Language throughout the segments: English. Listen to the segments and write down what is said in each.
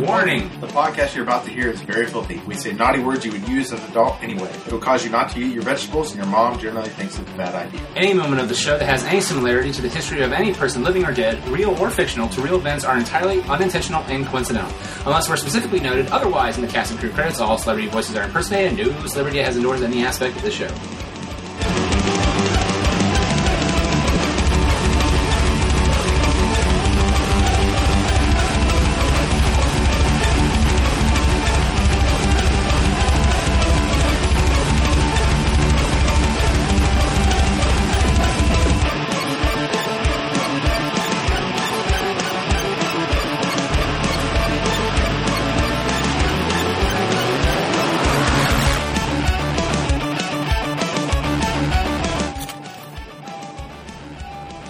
Warning! The podcast you're about to hear is very filthy. We say naughty words you would use as an adult anyway. It'll cause you not to eat your vegetables, and your mom generally thinks it's a bad idea. Any moment of the show that has any similarity to the history of any person living or dead, real or fictional, to real events are entirely unintentional and coincidental. Unless we're specifically noted otherwise in the cast and crew credits, all celebrity voices are impersonated and no celebrity has endorsed any aspect of the show.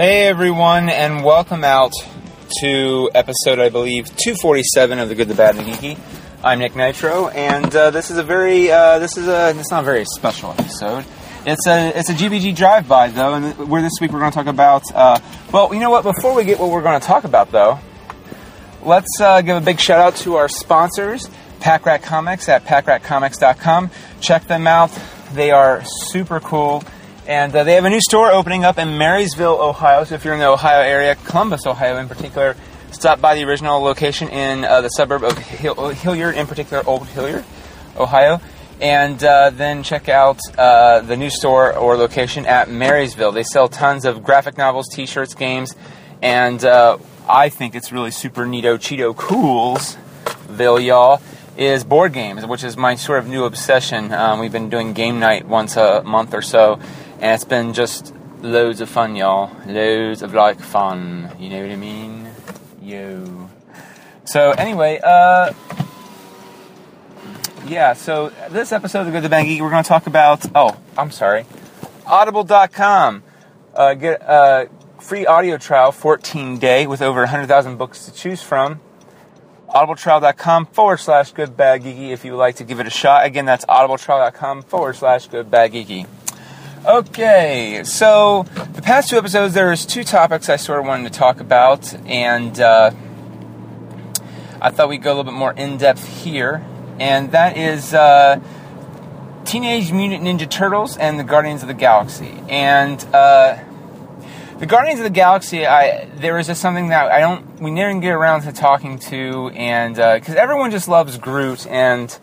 Hey everyone, and welcome out to episode, I believe, 247 of the Good, the Bad, and the Geeky. I'm Nick Nitro, and uh, this is a very, uh, this is a, it's not a very special episode. It's a, it's a GBG drive-by though, and we're this week we're going to talk about. Uh, well, you know what? Before we get what we're going to talk about though, let's uh, give a big shout out to our sponsors, Pack Rat Comics at packratcomics.com. Check them out; they are super cool. And uh, they have a new store opening up in Marysville, Ohio. So if you're in the Ohio area, Columbus, Ohio in particular, stop by the original location in uh, the suburb of Hill- Hilliard, in particular, Old Hilliard, Ohio. And uh, then check out uh, the new store or location at Marysville. They sell tons of graphic novels, t shirts, games, and uh, I think it's really super neato, Cheeto cools, Ville, y'all is board games, which is my sort of new obsession. Um, we've been doing game night once a month or so, and it's been just loads of fun, y'all. Loads of like fun. You know what I mean? Yo. So anyway, uh, yeah. So this episode of Good, the Bad, Geeky, we're going to talk about. Oh, I'm sorry. Audible.com. Uh, get a free audio trial, 14 day, with over 100,000 books to choose from audibletrial.com forward slash good bad geeky if you would like to give it a shot. Again, that's audibletrial.com forward slash good bad geeky. Okay, so the past two episodes, there was two topics I sort of wanted to talk about, and uh, I thought we'd go a little bit more in depth here, and that is uh, Teenage Mutant Ninja Turtles and the Guardians of the Galaxy. And uh, the Guardians of the Galaxy, I there is just something that I don't we never get around to talking to, and because everyone just loves Groot and.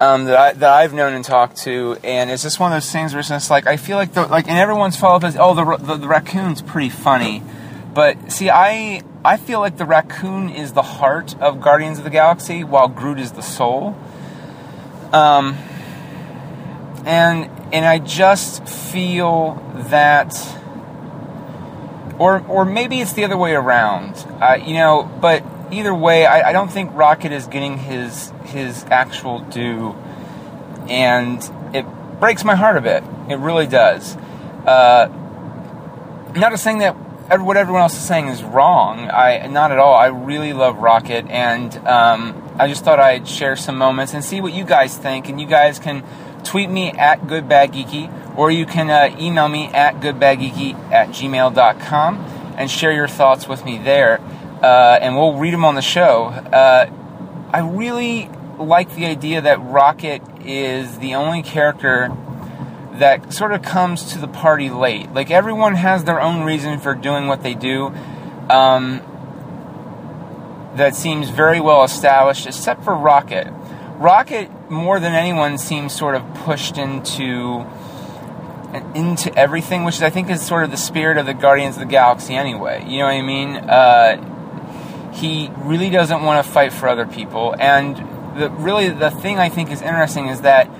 Um, that, I, that I've known and talked to, and it's just one of those things where it's just like I feel like the, like and everyone's follow up is oh the, the the raccoon's pretty funny, but see I I feel like the raccoon is the heart of Guardians of the Galaxy while Groot is the soul. Um, and and I just feel that or or maybe it's the other way around. Uh, you know, but either way, I, I, don't think Rocket is getting his his actual due, and it breaks my heart a bit. It really does. Uh, not a saying that what everyone else is saying is wrong. I not at all. I really love Rocket, and um, I just thought I'd share some moments and see what you guys think. And you guys can tweet me at goodbadgeeky, or you can uh, email me at goodbadgeeky at gmail.com and share your thoughts with me there, uh, and we'll read them on the show. Uh, I really like the idea that Rocket is the only character that sort of comes to the party late. Like everyone has their own reason for doing what they do. Um, that seems very well established, except for Rocket. Rocket, more than anyone, seems sort of pushed into into everything, which I think is sort of the spirit of the Guardians of the Galaxy, anyway. You know what I mean? Uh, he really doesn't want to fight for other people, and the really the thing I think is interesting is that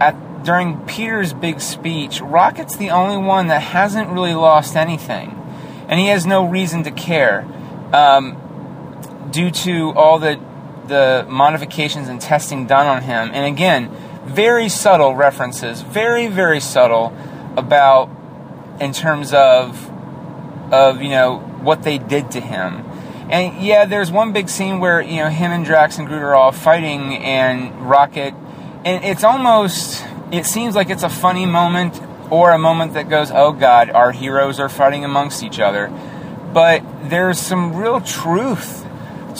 at during Peter's big speech, Rocket's the only one that hasn't really lost anything, and he has no reason to care, um, due to all the the modifications and testing done on him. And again, very subtle references, very very subtle about in terms of of you know what they did to him. And yeah, there's one big scene where you know him and Drax and Groot are all fighting, and Rocket, and it's almost it seems like it's a funny moment or a moment that goes, oh God, our heroes are fighting amongst each other. But there's some real truth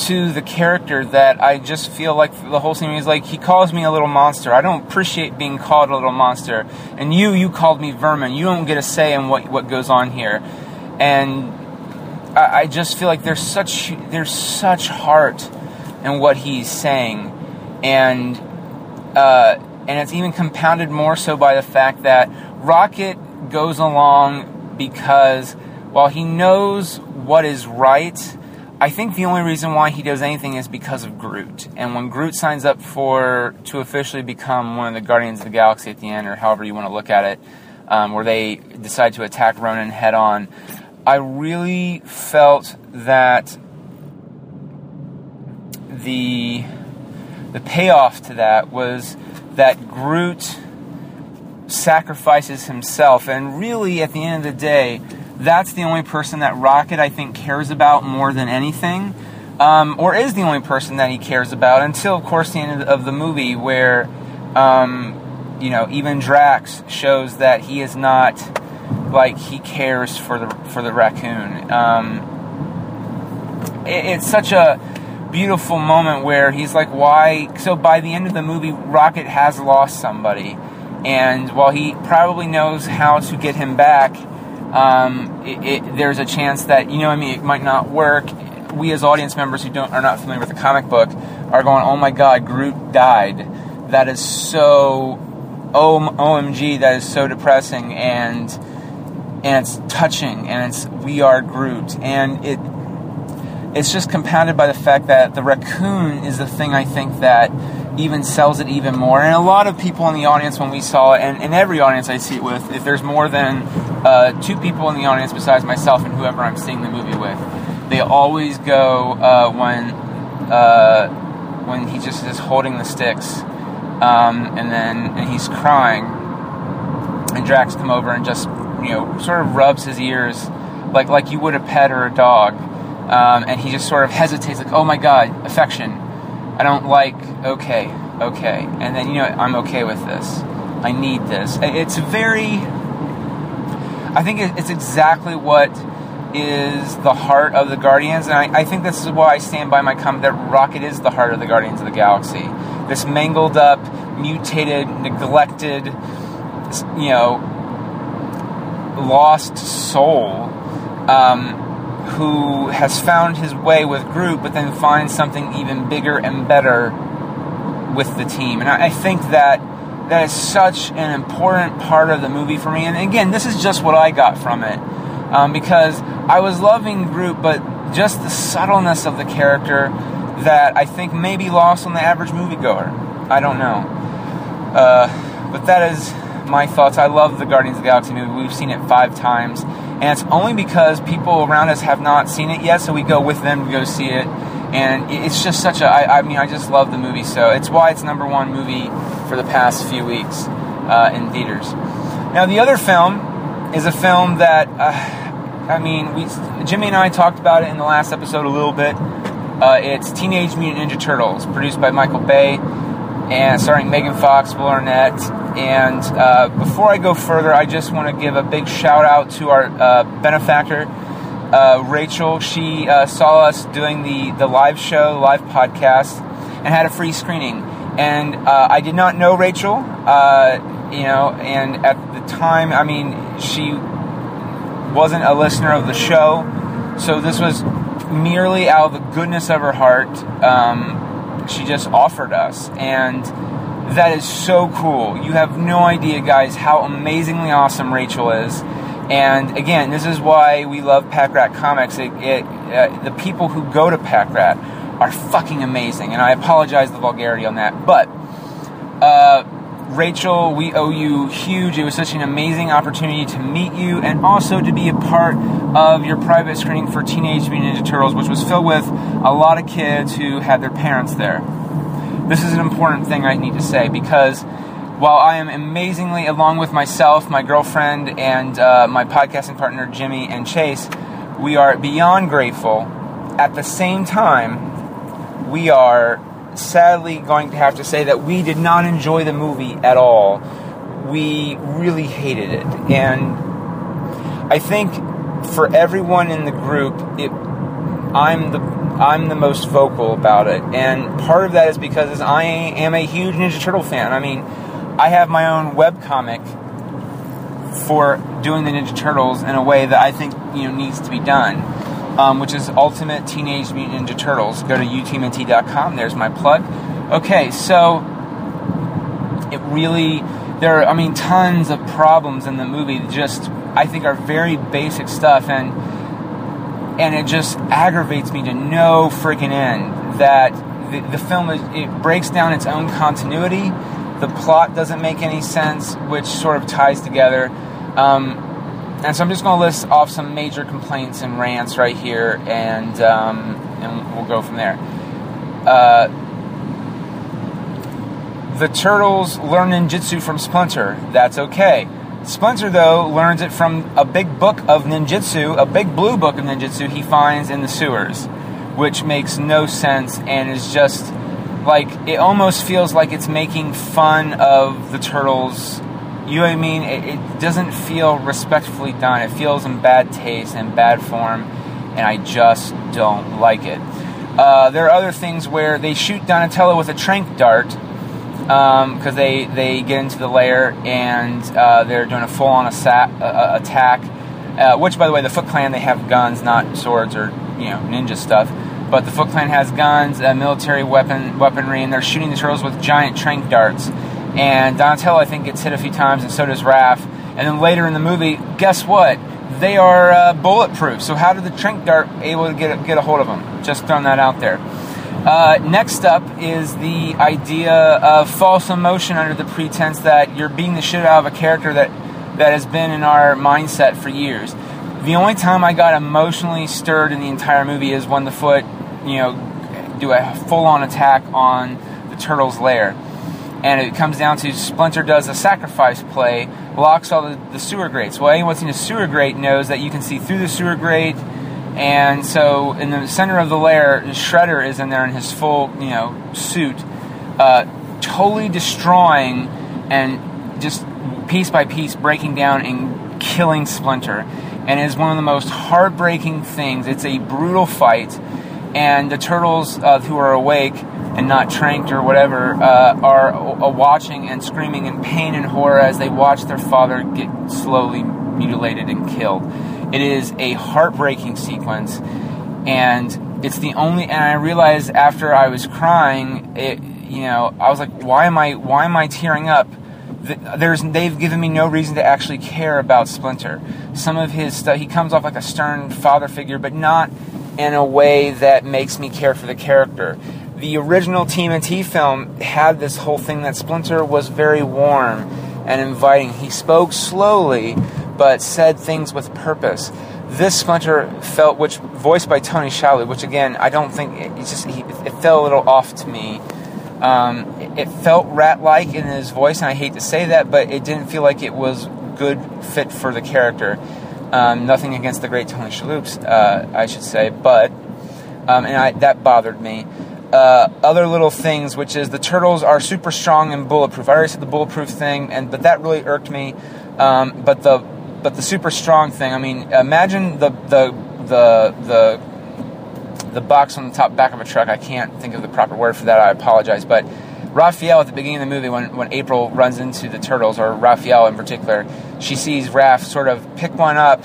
to the character that I just feel like the whole scene is like he calls me a little monster. I don't appreciate being called a little monster. And you, you called me vermin. You don't get a say in what what goes on here. And I, I just feel like there's such there's such heart in what he's saying, and uh, and it's even compounded more so by the fact that Rocket goes along because while he knows what is right I think the only reason why he does anything is because of Groot. And when Groot signs up for to officially become one of the Guardians of the Galaxy at the end, or however you want to look at it, um, where they decide to attack Ronan head on, I really felt that the the payoff to that was that Groot sacrifices himself, and really, at the end of the day that's the only person that Rocket, I think, cares about more than anything. Um, or is the only person that he cares about until, of course, the end of the movie, where, um, you know, even Drax shows that he is not like he cares for the for the raccoon. Um, it, it's such a beautiful moment where he's like, "Why?" So by the end of the movie, Rocket has lost somebody, and while he probably knows how to get him back, um, it, it, there's a chance that you know I mean it might not work. We as audience members who don't are not familiar with the comic book are going, oh my god, Groot died. That is so OMG. That is so depressing and and it's touching and it's we are Groot and it it's just compounded by the fact that the raccoon is the thing I think that even sells it even more. And a lot of people in the audience, when we saw it, and in every audience I see it with, if there's more than uh, two people in the audience besides myself and whoever I'm seeing the movie with, they always go uh, when uh, when he just is holding the sticks, um, and then and he's crying, and Drax come over and just you know sort of rubs his ears like like you would a pet or a dog, um, and he just sort of hesitates like oh my god affection I don't like, okay, okay. And then, you know, I'm okay with this. I need this. It's very, I think it's exactly what is the heart of the Guardians. And I, I think this is why I stand by my comment that Rocket is the heart of the Guardians of the Galaxy. This mangled up, mutated, neglected, you know, lost soul. Um, who has found his way with Groot, but then finds something even bigger and better with the team. And I, I think that that is such an important part of the movie for me. And again, this is just what I got from it. Um, because I was loving Groot, but just the subtleness of the character that I think may be lost on the average moviegoer. I don't know. Uh, but that is my thoughts. I love the Guardians of the Galaxy movie. We've seen it five times and it's only because people around us have not seen it yet, so we go with them to go see it. And it's just such a, I, I mean, I just love the movie, so it's why it's number one movie for the past few weeks uh, in theaters. Now, the other film is a film that, uh, I mean, we, Jimmy and I talked about it in the last episode a little bit. Uh, it's Teenage Mutant Ninja Turtles, produced by Michael Bay and starring Megan Fox, Will Arnett, and uh, before I go further, I just want to give a big shout out to our uh, benefactor, uh, Rachel. She uh, saw us doing the, the live show, live podcast, and had a free screening. And uh, I did not know Rachel, uh, you know, and at the time, I mean, she wasn't a listener of the show. So this was merely out of the goodness of her heart. Um, she just offered us. And that is so cool. You have no idea, guys, how amazingly awesome Rachel is. And again, this is why we love Pack Rat Comics. It, it, uh, the people who go to Pack Rat are fucking amazing. And I apologize the vulgarity on that. But, uh, Rachel, we owe you huge. It was such an amazing opportunity to meet you and also to be a part of your private screening for Teenage Mutant Ninja Turtles, which was filled with a lot of kids who had their parents there. This is an important thing I need to say because while I am amazingly, along with myself, my girlfriend, and uh, my podcasting partner Jimmy and Chase, we are beyond grateful. At the same time, we are sadly going to have to say that we did not enjoy the movie at all. We really hated it. And I think for everyone in the group, it I'm the I'm the most vocal about it, and part of that is because I am a huge Ninja Turtle fan. I mean, I have my own web comic for doing the Ninja Turtles in a way that I think you know needs to be done, um, which is Ultimate Teenage Mutant Ninja Turtles. Go to utmnt.com. There's my plug. Okay, so it really there are I mean tons of problems in the movie. Just I think are very basic stuff and and it just aggravates me to no freaking end that the, the film is, it breaks down its own continuity. The plot doesn't make any sense, which sort of ties together. Um, and so I'm just going to list off some major complaints and rants right here, and um, and we'll go from there. Uh, the turtles learn ninjutsu from Splinter. That's okay. Splinter, though, learns it from a big book of ninjutsu, a big blue book of ninjutsu he finds in the sewers, which makes no sense and is just like it almost feels like it's making fun of the turtles. You know what I mean? It, it doesn't feel respectfully done. It feels in bad taste and bad form, and I just don't like it. Uh, there are other things where they shoot Donatello with a trank dart because um, they they get into the lair and uh, they're doing a full on uh, attack. Uh, which, by the way, the Foot Clan they have guns, not swords or you know ninja stuff. But the Foot Clan has guns, military weapon weaponry, and they're shooting the turtles with giant trank darts. And Donatello, I think, gets hit a few times, and so does Raph. And then later in the movie, guess what? They are uh, bulletproof. So how did the trank dart able to get a, get a hold of them? Just throwing that out there. Uh, next up is the idea of false emotion under the pretense that you're being the shit out of a character that, that has been in our mindset for years. The only time I got emotionally stirred in the entire movie is when the foot, you know, do a full on attack on the turtle's lair. And it comes down to Splinter does a sacrifice play, locks all the, the sewer grates. Well, anyone seen a sewer grate knows that you can see through the sewer grate and so, in the center of the lair, Shredder is in there in his full, you know, suit, uh, totally destroying and just piece by piece breaking down and killing Splinter. And is one of the most heartbreaking things. It's a brutal fight, and the turtles uh, who are awake and not tranked or whatever uh, are uh, watching and screaming in pain and horror as they watch their father get slowly mutilated and killed. It is a heartbreaking sequence, and it's the only. And I realized after I was crying, it you know I was like, why am I why am I tearing up? There's they've given me no reason to actually care about Splinter. Some of his stuff, he comes off like a stern father figure, but not in a way that makes me care for the character. The original TMNT film had this whole thing that Splinter was very warm and inviting. He spoke slowly, but said things with purpose. This Splinter felt, which voiced by Tony Shalhoub, which again I don't think it, it just it fell a little off to me. Um, it, it felt rat-like in his voice, and I hate to say that, but it didn't feel like it was good fit for the character. Um, nothing against the great Tony Shalhoub, uh, I should say, but um, and I, that bothered me. Uh, other little things, which is the turtles are super strong and bulletproof. I already said the bulletproof thing, and but that really irked me. Um, but the but the super strong thing. I mean, imagine the the the the the box on the top back of a truck. I can't think of the proper word for that. I apologize, but Raphael at the beginning of the movie, when when April runs into the turtles, or Raphael in particular, she sees Raph sort of pick one up,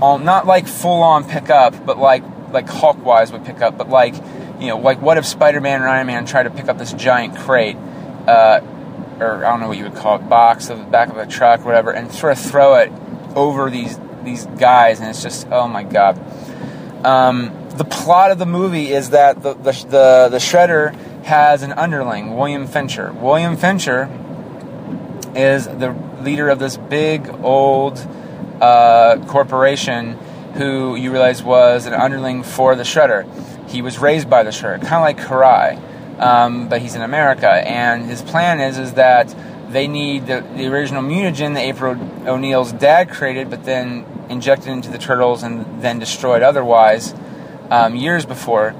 not like full on pick up, but like like Hulk wise would pick up, but like you know, like what if Spider Man and Iron Man tried to pick up this giant crate? Uh, or I don't know what you would call it, box of the back of a truck, whatever, and sort of throw it over these these guys, and it's just oh my god. Um, the plot of the movie is that the, the the the shredder has an underling, William Fichtner. William Fichtner is the leader of this big old uh, corporation who you realize was an underling for the shredder. He was raised by the shredder, kind of like Karai um, but he's in America, and his plan is is that they need the, the original mutagen that April O'Neil's dad created, but then injected into the turtles and then destroyed otherwise um, years before.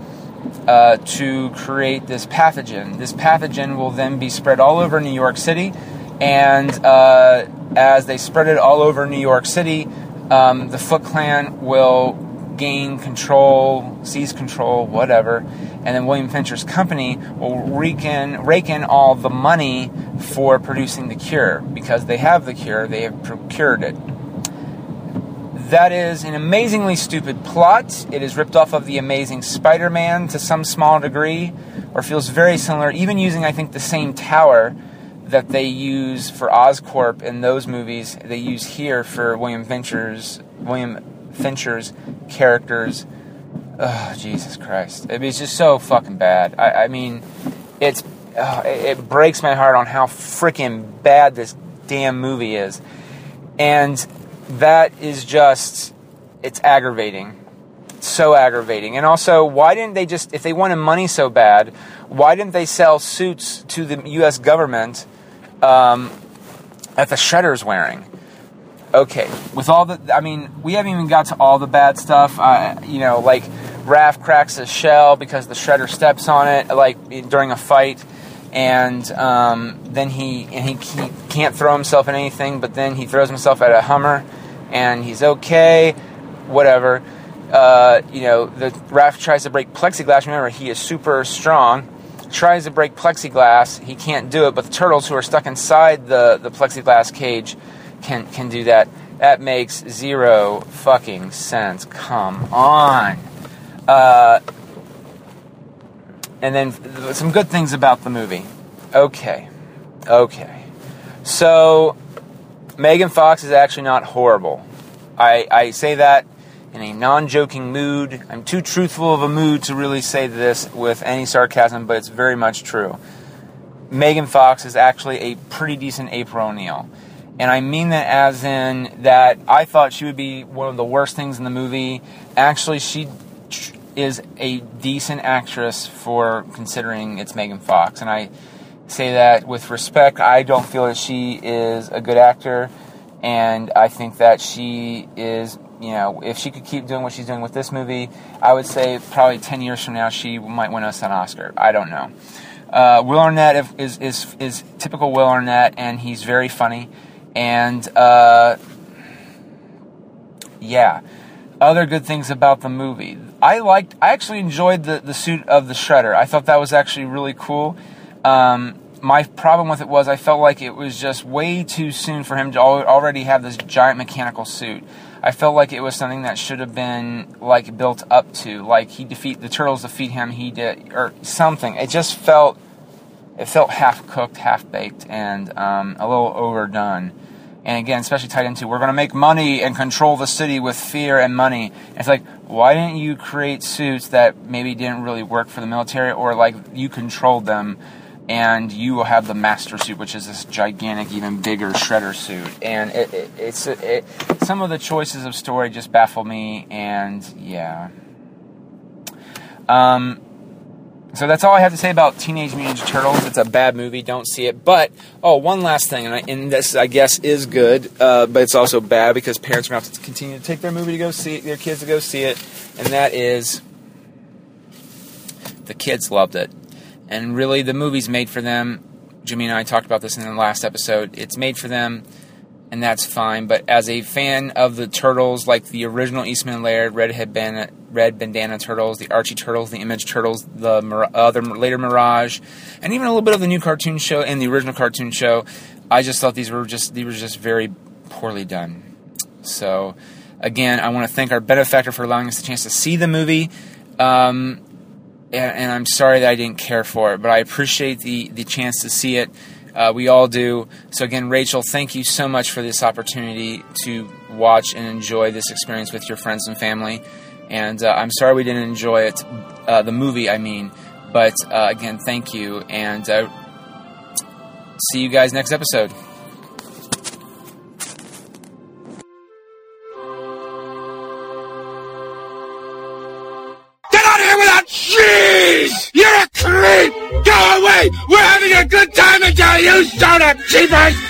Uh, to create this pathogen. This pathogen will then be spread all over New York City, and uh, as they spread it all over New York City, um, the Foot Clan will gain control, seize control, whatever, and then William Fichtner's company will rake in, rake in all the money for producing the cure because they have the cure, they have procured it. That is an amazingly stupid plot. It is ripped off of the Amazing Spider-Man to some small degree, or feels very similar, even using I think the same tower that they use for Oscorp in those movies. They use here for William Fichtner's William Fichtner's characters. Oh, Jesus Christ! It's just so fucking bad. I, I mean, it's uh, it, it breaks my heart on how freaking bad this damn movie is, and that is just it's aggravating so aggravating and also why didn't they just if they wanted money so bad why didn't they sell suits to the us government um, that the shredder's wearing okay with all the i mean we haven't even got to all the bad stuff uh, you know like Raph cracks his shell because the shredder steps on it like during a fight and um, then he and he, he can't throw himself at anything but then he throws himself at a hummer and he's okay, whatever. Uh, you know, the Raph tries to break plexiglass. Remember, he is super strong. Tries to break plexiglass. He can't do it, but the turtles who are stuck inside the, the plexiglass cage can can do that. That makes zero fucking sense. Come on. Uh, and then some good things about the movie. Okay. Okay. So Megan Fox is actually not horrible. I, I say that in a non joking mood. I'm too truthful of a mood to really say this with any sarcasm, but it's very much true. Megan Fox is actually a pretty decent April O'Neil. And I mean that as in that I thought she would be one of the worst things in the movie. Actually, she is a decent actress for considering it's Megan Fox. And I say that with respect. I don't feel that she is a good actor, and I think that she is. You know, if she could keep doing what she's doing with this movie, I would say probably ten years from now she might win us an Oscar. I don't know. Uh, Will Arnett is, is is typical Will Arnett, and he's very funny. And uh, yeah, other good things about the movie. I liked. I actually enjoyed the the suit of the Shredder. I thought that was actually really cool. Um, my problem with it was I felt like it was just way too soon for him to already have this giant mechanical suit. I felt like it was something that should have been like built up to, like he defeat the turtles defeat him, he did or something. It just felt it felt half cooked, half baked, and um, a little overdone. And again, especially tied into we're going to make money and control the city with fear and money. It's like why didn't you create suits that maybe didn't really work for the military, or like you controlled them? and you will have the master suit, which is this gigantic, even bigger shredder suit. And it, it, it's it, some of the choices of story just baffle me, and yeah. Um, so that's all I have to say about Teenage Mutant Ninja Turtles. It's a bad movie. Don't see it. But oh, one last thing, and, I, and this I guess is good, uh, but it's also bad because parents are going to have to continue to take their movie to go see it, their kids to go see it, and that is the kids loved it and really the movie's made for them. Jimmy and I talked about this in the last episode. It's made for them, and that's fine. But as a fan of the Turtles, like the original Eastman Laird, Redhead Bandana, Red Bandana Turtles, the Archie Turtles, the Image Turtles, the other later Mirage, and even a little bit of the new cartoon show and the original cartoon show, I just thought these were just these were just very poorly done. So, again, I want to thank our benefactor for allowing us the chance to see the movie. Um, and, and, I'm sorry that I didn't care for it, but I appreciate the, the chance to see it. Uh, we all do. So, again, Rachel, thank you so much for this opportunity to watch and enjoy this experience with your friends and family. And uh, I'm sorry we didn't enjoy it, uh, the movie, I mean. But uh, again, thank you. And see you guys next episode. Jeez! You're a creep! Go away! We're having a good time until you showed up, cheapers!